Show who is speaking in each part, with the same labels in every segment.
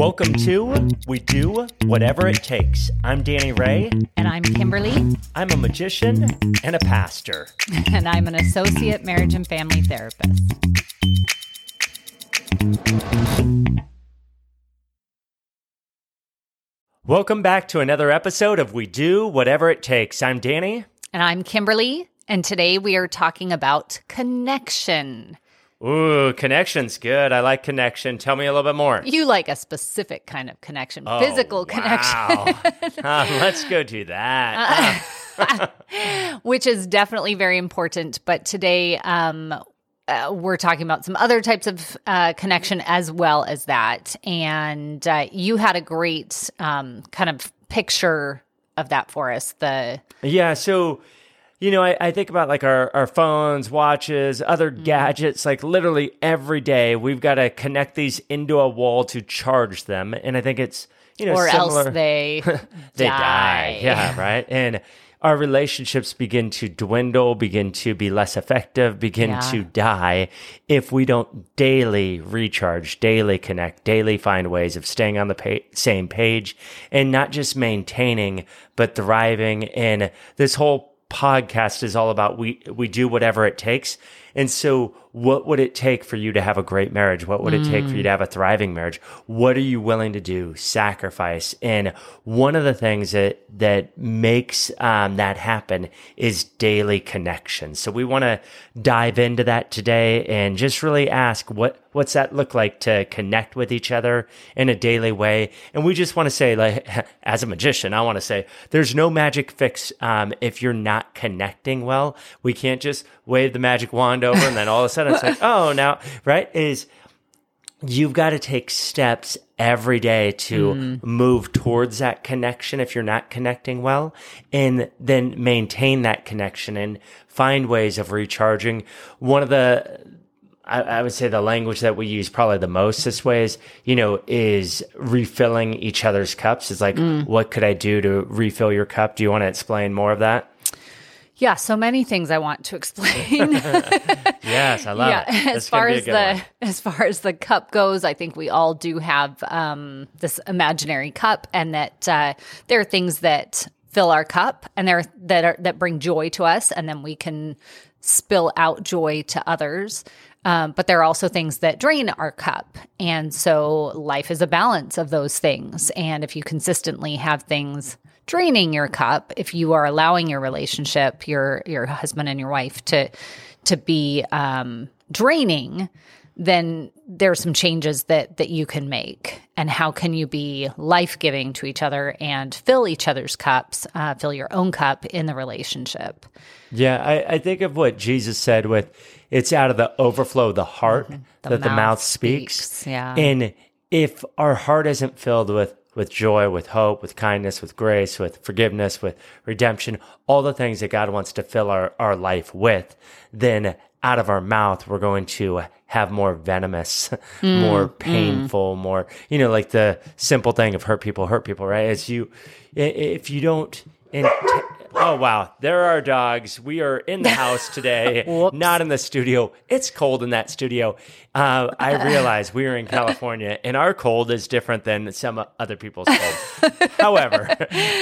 Speaker 1: Welcome to We Do Whatever It Takes. I'm Danny Ray.
Speaker 2: And I'm Kimberly.
Speaker 1: I'm a magician and a pastor.
Speaker 2: And I'm an associate marriage and family therapist.
Speaker 1: Welcome back to another episode of We Do Whatever It Takes. I'm Danny.
Speaker 2: And I'm Kimberly. And today we are talking about connection.
Speaker 1: Ooh, connection's good. I like connection. Tell me a little bit more.
Speaker 2: You like a specific kind of connection,
Speaker 1: Oh,
Speaker 2: physical
Speaker 1: wow.
Speaker 2: connection,
Speaker 1: Uh, let's go do that.
Speaker 2: which is definitely very important. But today, um, uh, we're talking about some other types of uh, connection as well as that. And uh, you had a great um, kind of picture of that for us. The
Speaker 1: Yeah, so you know, I, I think about like our, our phones, watches, other
Speaker 2: Mm-hmm.
Speaker 1: gadgets, like literally every day we've got to connect these into a wall to charge them. And I think it's, you know,
Speaker 2: or
Speaker 1: similar.
Speaker 2: else they
Speaker 1: they die. Yeah, right. And our relationships begin to dwindle, begin to be less effective, begin
Speaker 2: Yeah.
Speaker 1: to die if we don't daily recharge, daily connect, daily find ways of staying on the pa- same page and not just maintaining, but thriving. And this whole podcast is all about we we do whatever it takes. And so what would it take for you to have a great marriage? What would it take for you to have a thriving marriage? What are you willing to do? Sacrifice. And one of the things that that makes um, that happen is daily connection. So we want to dive into that today and just really ask what what's that look like to connect with each other in a daily way. And we just want to say, like, as a magician, I want to say there's no magic fix um, if you're not connecting well. We can't just wave the magic wand over and then all of a sudden it's like, oh, now, right? Is you've got to take steps every day to hmm. move towards that connection if you're not connecting well and then maintain that connection and find ways of recharging one of the I, I would say the language that we use probably the most this way is, you know, is refilling each other's cups. It's like, hmm. what could I do to refill your cup? Do you want to explain more of that?
Speaker 2: Yeah, so many things I want to explain.
Speaker 1: Yes, I love
Speaker 2: yeah,
Speaker 1: it.
Speaker 2: as far
Speaker 1: gonna be a
Speaker 2: as the
Speaker 1: one.
Speaker 2: as far as the cup goes, I think we all do have um, this imaginary cup, and that uh, there are things that fill our cup, and there are, that are that bring joy to us, and then we can spill out joy to others. Um, but there are also things that drain our cup. And so life is a balance of those things. And if you consistently have things draining your cup, if you are allowing your relationship, your your husband and your wife to to be um, draining, then there's some changes that that you can make. And how can you be life giving to each other and fill each other's cups, uh, fill your own cup in the relationship?
Speaker 1: Yeah, I, I think of what Jesus said with it's out of the overflow of the heart that the
Speaker 2: mouth
Speaker 1: mouth speaks.
Speaker 2: speaks, yeah.
Speaker 1: And if our heart isn't filled with with joy, with hope, with kindness, with grace, with forgiveness, with redemption, all the things that God wants to fill our, our life with, then out of our mouth, we're going to have more venomous, mm, more mm. painful, more, you know, like the simple thing of hurt people, hurt people, right? As you, if you don't, and oh wow, there are dogs. We are in the house today, not in the studio. It's cold in that studio. Uh, I realize we are in California, and our cold is different than some other people's cold. However,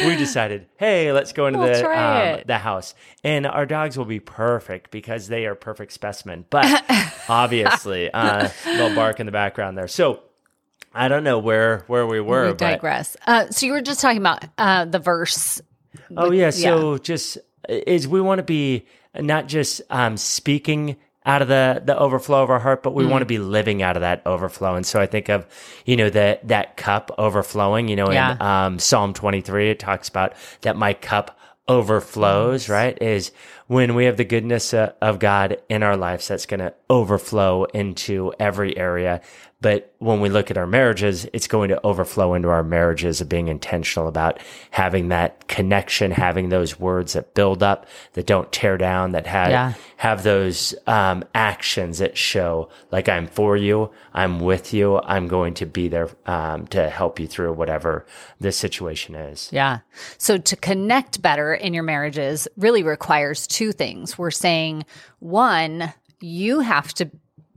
Speaker 1: we decided, hey, let's go into
Speaker 2: We'll
Speaker 1: the um, the house, and our dogs will be perfect because they are perfect specimen. But obviously, uh, little bark in the background there. So. I don't know where where we were,
Speaker 2: we digress. Uh, so you were just talking about uh, the verse.
Speaker 1: Oh yeah, so just is we want to be not just um, speaking out of the the overflow of our heart, but we want to
Speaker 2: Mm.
Speaker 1: be living out of that overflow. And so I think of you know that that cup overflowing. You know, in um, Psalm twenty three, it talks about that my cup overflows. Right, is when we have the goodness uh, of God in our lives, that's going to overflow into every area. But when we look at our marriages, it's going to overflow into our marriages of being intentional about having that connection, having those words that build up, that don't tear down, that have,
Speaker 2: Yeah.
Speaker 1: have those um, actions that show like I'm for you, I'm with you, I'm going to be there um, to help you through whatever the situation is.
Speaker 2: Yeah. So to connect better in your marriages really requires two things. We're saying one, you have to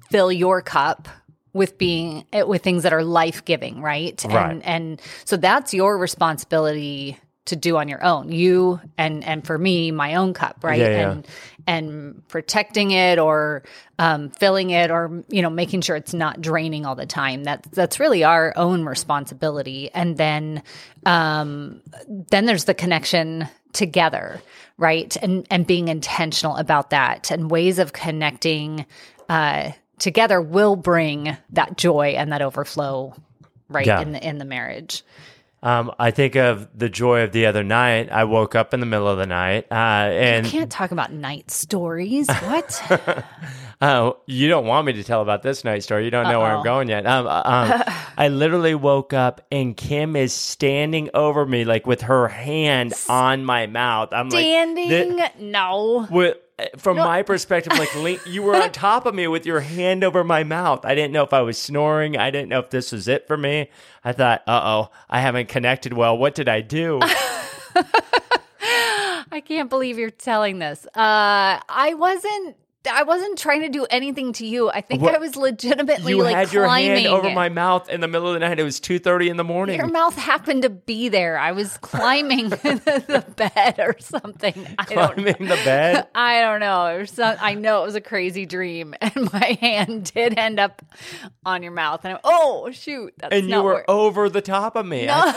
Speaker 2: fill your cup with being eh, with things that are life giving, right?
Speaker 1: Right.
Speaker 2: And and so that's your responsibility to do on your own. You and and for me, my own cup, right?
Speaker 1: Yeah, yeah.
Speaker 2: And and protecting it or um, filling it or you know making sure it's not draining all the time. That's that's really our own responsibility. And then um, then there's the connection together, right? And and being intentional about that and ways of connecting uh, together will bring that joy and that overflow, right?
Speaker 1: Yeah.
Speaker 2: In the in the marriage.
Speaker 1: Um, I think of the joy of the other night. I woke up in the middle of the night, uh, and you
Speaker 2: Can't talk about night stories. What?
Speaker 1: Oh, you don't want me to tell about this night story. You don't know where I'm going yet. Um, um, I literally woke up and Kim is standing over me, like with her hand on my mouth. I'm like,
Speaker 2: Standing?
Speaker 1: thi-
Speaker 2: no.
Speaker 1: with, from my perspective, like you were on top of me with your hand over my mouth. I didn't know if I was snoring. I didn't know if this was it for me. I thought, uh oh, I haven't connected well. What did I do?
Speaker 2: I can't believe you're telling this. Uh, I wasn't. I wasn't trying to do anything to you. I think
Speaker 1: What?
Speaker 2: I was legitimately
Speaker 1: you
Speaker 2: like
Speaker 1: had your
Speaker 2: climbing.
Speaker 1: hand over my mouth in the middle of the night. It was two thirty in the morning.
Speaker 2: Your mouth happened to be there. I was climbing the bed or something. I don't know.
Speaker 1: climbing the bed.
Speaker 2: I don't know. It was some, I know it was a crazy dream, and my hand did end up on your mouth. And I'm, oh shoot, that's
Speaker 1: and you were over the top of me. I,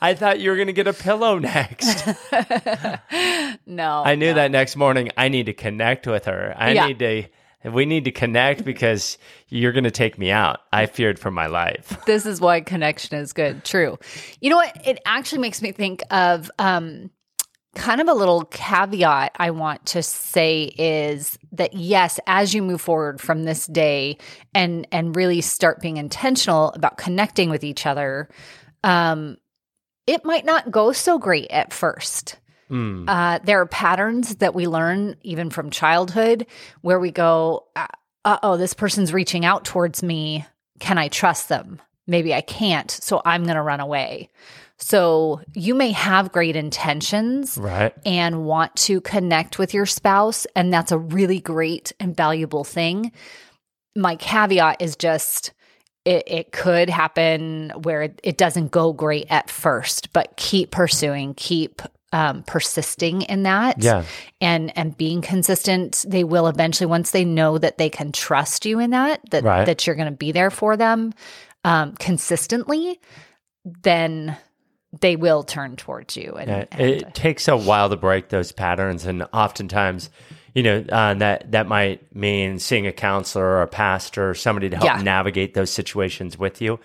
Speaker 1: I thought you were going to get a pillow next.
Speaker 2: no.
Speaker 1: I knew that next morning I need to connect with her. I
Speaker 2: Yeah.
Speaker 1: need to. We need to connect because you're going to take me out. I feared for my life.
Speaker 2: this is why connection is good. True. You know what? It actually makes me think of um, kind of a little caveat I want to say is that yes, as you move forward from this day and and really start being intentional about connecting with each other, um, it might not go so great at first.
Speaker 1: Mm.
Speaker 2: Uh, there are patterns that we learn even from childhood where we go, uh oh, this person's reaching out towards me. Can I trust them? Maybe I can't. So I'm going to run away. So you may have great intentions
Speaker 1: Right.
Speaker 2: and want to connect with your spouse. And that's a really great and valuable thing. My caveat is just it, it could happen where it, it doesn't go great at first, but keep pursuing, keep um, persisting in that
Speaker 1: Yeah.
Speaker 2: and and being consistent they will eventually once they know that they can trust you in that that
Speaker 1: Right.
Speaker 2: that you're going to be there for them um, consistently then they will turn towards you and,
Speaker 1: Yeah,
Speaker 2: and-
Speaker 1: it takes a while to break those patterns, and oftentimes, you know, uh, that that might mean seeing a counselor or a pastor or somebody to help
Speaker 2: Yeah.
Speaker 1: navigate those situations with you.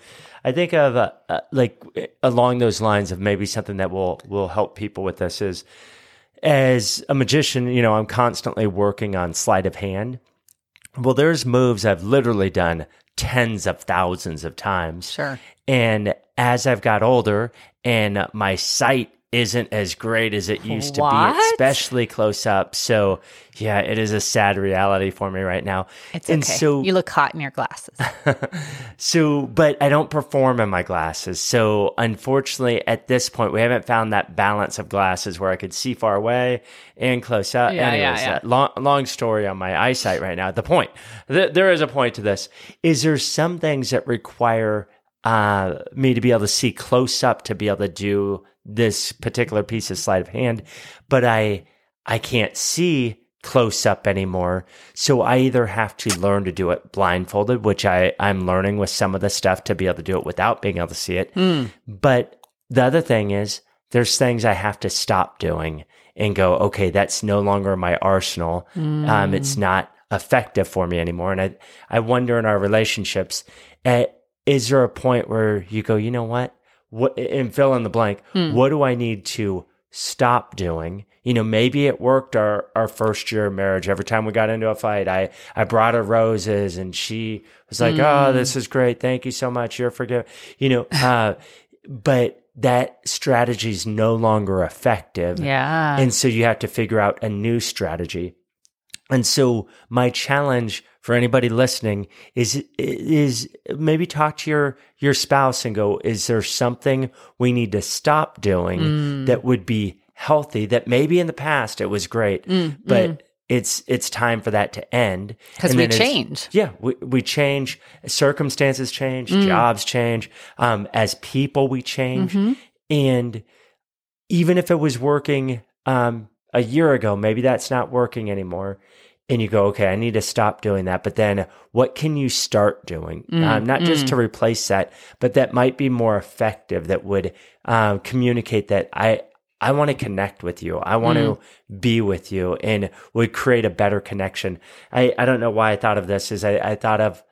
Speaker 1: I think of uh, uh, like along those lines of maybe something that will will help people with this is as a magician, you know, I'm constantly working on sleight of hand. Well, there's moves I've literally done tens of thousands of times.
Speaker 2: Sure.
Speaker 1: And as I've got older and my sight isn't as great as it used to be, especially close up. So, yeah, it is a sad reality for me right now.
Speaker 2: it's
Speaker 1: and
Speaker 2: okay
Speaker 1: so,
Speaker 2: you look hot in your glasses
Speaker 1: so, but I don't perform in my glasses. So, unfortunately, at this point, we haven't found that balance of glasses where I could see far away and close up.
Speaker 2: Yeah, yeah,
Speaker 1: Anyways,
Speaker 2: yeah.
Speaker 1: uh, long, long story on my eyesight right now. The point, th- there is a point to this. Is there some things that require uh, me to be able to see close up to be able to do this particular piece of sleight of hand, but I I can't see close up anymore. So I either have to learn to do it blindfolded, which I, I'm learning with some of the stuff to be able to do it without being able to see it. But the other thing is there's things I have to stop doing and go, okay, that's no longer my arsenal. Um, it's not effective for me anymore. And I, I wonder in our relationships, eh, is there a point where you go, you know what? What and fill in the blank. What do I need to stop doing? You know, maybe it worked our, our first year of marriage. Every time we got into a fight, I, I brought her roses and she was like, Oh, this is great. Thank you so much. You're forgiven. You know, uh, but that strategy is no longer effective.
Speaker 2: yeah
Speaker 1: And so you have to figure out a new strategy. And so my challenge for anybody listening is is maybe talk to your your spouse and go, is there something we need to stop doing that would be healthy that maybe in the past it was great, but it's it's time for that to end
Speaker 2: because we change.
Speaker 1: yeah, we, we change. Circumstances change.
Speaker 2: Mm.
Speaker 1: Jobs change. Um, as people, we change.
Speaker 2: Mm-hmm.
Speaker 1: And even if it was working um, a year ago, maybe that's not working anymore. And you go, okay, I need to stop doing that. But then what can you start doing?
Speaker 2: Mm,
Speaker 1: um, not just to replace that, but that might be more effective that would um, communicate that I, I want to connect with you. I want
Speaker 2: Mm.
Speaker 1: to be with you and would create a better connection. I, I don't know why I thought of this is I, I thought of,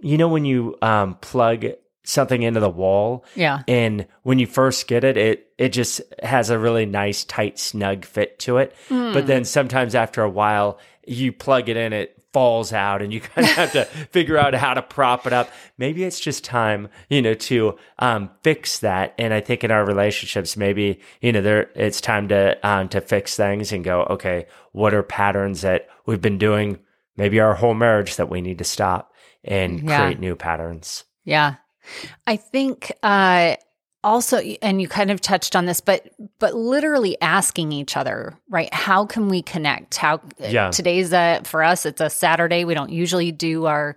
Speaker 1: you know, when you um, plug something into the wall
Speaker 2: Yeah.
Speaker 1: and when you first get it, it it just has a really nice, tight, snug fit to it.
Speaker 2: Hmm.
Speaker 1: But then sometimes after a while, you plug it in, it falls out, and you kind of have to figure out how to prop it up. Maybe it's just time, you know, to um, fix that. And I think in our relationships, maybe you know, there it's time to um, to fix things and go, okay, what are patterns that we've been doing, maybe our whole marriage that we need to stop and
Speaker 2: Yeah.
Speaker 1: create new patterns.
Speaker 2: Yeah. I think uh also and you kind of touched on this but but literally asking each other, right? How can we connect? How
Speaker 1: Yeah.
Speaker 2: today's a for us it's a Saturday. We don't usually do our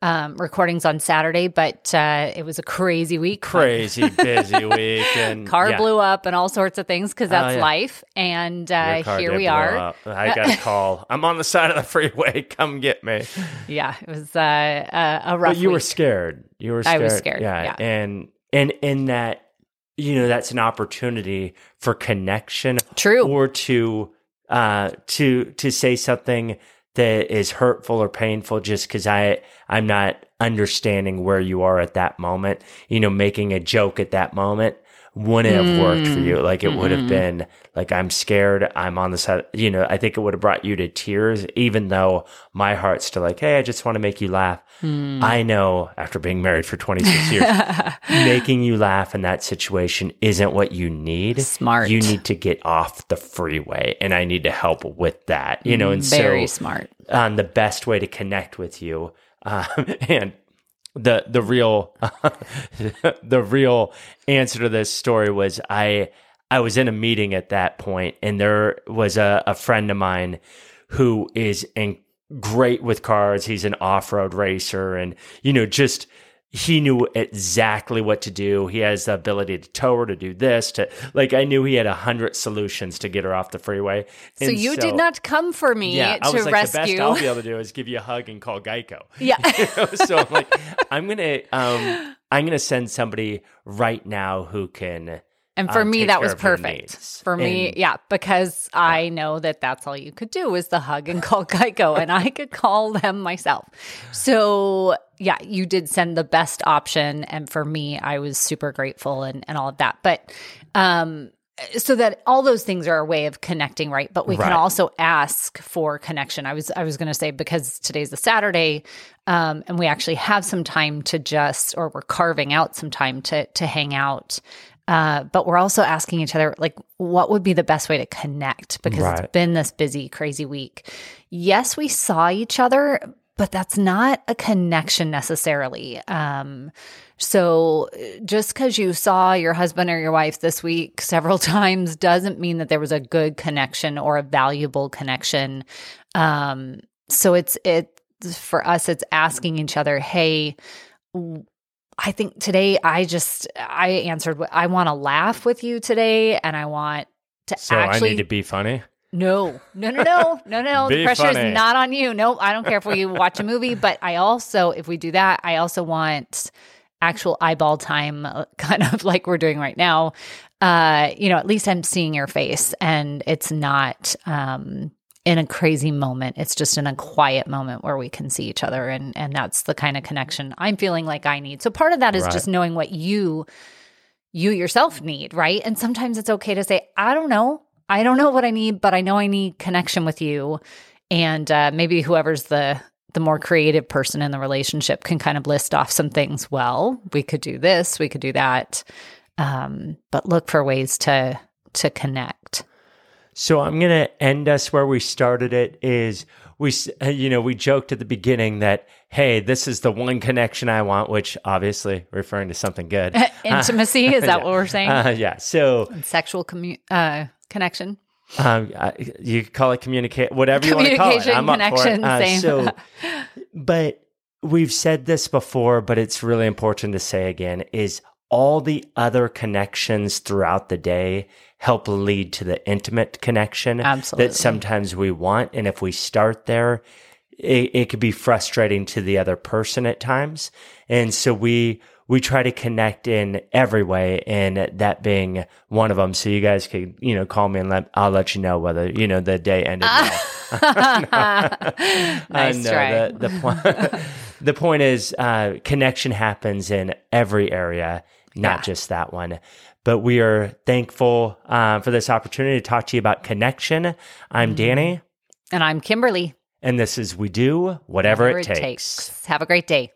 Speaker 2: um, recordings on Saturday, but uh, it was a crazy week.
Speaker 1: Crazy busy week and
Speaker 2: Car
Speaker 1: yeah.
Speaker 2: blew up and all sorts of things because that's
Speaker 1: yeah.
Speaker 2: life. And uh, here we are.
Speaker 1: up. I got a call. I'm on the side of the freeway. Come get me.
Speaker 2: Yeah, it was uh, a, a rough.
Speaker 1: But you were scared. You were
Speaker 2: I
Speaker 1: scared.
Speaker 2: was scared,
Speaker 1: Yeah.
Speaker 2: yeah.
Speaker 1: And and in that, you know, that's an opportunity for connection.
Speaker 2: True.
Speaker 1: Or to uh to to say something that is hurtful or painful just because I I'm not understanding where you are at that moment. You know, making a joke at that moment wouldn't have worked for you. Like it would have been like I'm scared. I'm on the side. You know, I think it would have brought you to tears, even though my heart's still like, hey, I just want to make you laugh. I know after being married for 26 years, making you laugh in that situation isn't what you need.
Speaker 2: Smart.
Speaker 1: You need to get off the freeway, and I need to help with that. You know, and
Speaker 2: very
Speaker 1: so
Speaker 2: smart.
Speaker 1: um, the best way to connect with you. Um, and the the real the real answer to this story was I I was in a meeting at that point, and there was a, a friend of mine who is in, great with cars. He's an off road racer, and you know just. He knew exactly what to do. He has the ability to tow her, to do this, to like. I knew he had a hundred solutions to get her off the freeway.
Speaker 2: So
Speaker 1: And
Speaker 2: you did not come for me
Speaker 1: yeah,
Speaker 2: to
Speaker 1: I was like,
Speaker 2: rescue.
Speaker 1: the best I'll be able to do is give you a hug and call Geico.
Speaker 2: yeah.
Speaker 1: so I'm like, I'm gonna, um, I'm gonna send somebody right now who can.
Speaker 2: And for me, that was perfect. For me,
Speaker 1: And-
Speaker 2: yeah, because I know that that's all you could do is the hug and call Geico, and I could call them myself. So, yeah, you did send the best option. And for me, I was super grateful and, and all of that. But, um, so that all those things are a way of connecting right but we
Speaker 1: Right.
Speaker 2: can also ask for connection i was i was going to say because today's a saturday um, and we actually have some time to just or we're carving out some time to to hang out uh, but we're also asking each other like what would be the best way to connect because
Speaker 1: Right.
Speaker 2: it's been this busy crazy week yes we saw each other but that's not a connection necessarily um, so uh, just because you saw your husband or your wife this week several times doesn't mean that there was a good connection or a valuable connection. Um, so it's it for us. It's asking each other, "Hey, I think today I just I answered. I want to laugh with you today, and I want to
Speaker 1: So
Speaker 2: actually
Speaker 1: I need to be funny.
Speaker 2: no, no, no, no, no, no. The pressure
Speaker 1: funny.
Speaker 2: is not on you. No, I don't care if we watch a movie, but I also, if we do that, I also want actual eyeball time, uh, kind of like we're doing right now. Uh, you know, at least I'm seeing your face, and it's not um, in a crazy moment. It's just in a quiet moment where we can see each other, and and that's the kind of connection I'm feeling like I need. So part of that is
Speaker 1: Right.
Speaker 2: just knowing what you you yourself need, right? And sometimes it's okay to say, I don't know. I don't know what I need, but I know I need connection with you. And uh, maybe whoever's the the more creative person in the relationship can kind of list off some things. Well, we could do this, we could do that, um, but look for ways to to connect.
Speaker 1: So I'm going to end us where we started it is we uh, you know we joked at the beginning that hey this is the one connection I want which obviously referring to something good.
Speaker 2: Intimacy is that
Speaker 1: Yeah.
Speaker 2: what we're saying?
Speaker 1: Uh, yeah. So
Speaker 2: Sexual commu- uh, connection.
Speaker 1: Um, you call it communicate, whatever you want to call it. I'm up for it.
Speaker 2: connection,
Speaker 1: Uh,
Speaker 2: same.
Speaker 1: so, but we've said this before, but it's really important to say again: is all the other connections throughout the day help lead to the intimate connection
Speaker 2: Absolutely.
Speaker 1: that sometimes we want, and if we start there, it, it could be frustrating to the other person at times, and so we we try to connect in every way, and that being one of them. So you guys could, you know, call me and let I'll let you know whether you know the day ended. well.
Speaker 2: nice
Speaker 1: Uh,
Speaker 2: try.
Speaker 1: The, the, point, the point is, uh, connection happens in every area, not
Speaker 2: yeah.
Speaker 1: just that one. But we are thankful uh, for this opportunity to talk to you about connection. I'm. Mm-hmm. Danny.
Speaker 2: And I'm Kimberly.
Speaker 1: And this is We Do Whatever,
Speaker 2: Whatever it,
Speaker 1: it Takes.
Speaker 2: Have a great day.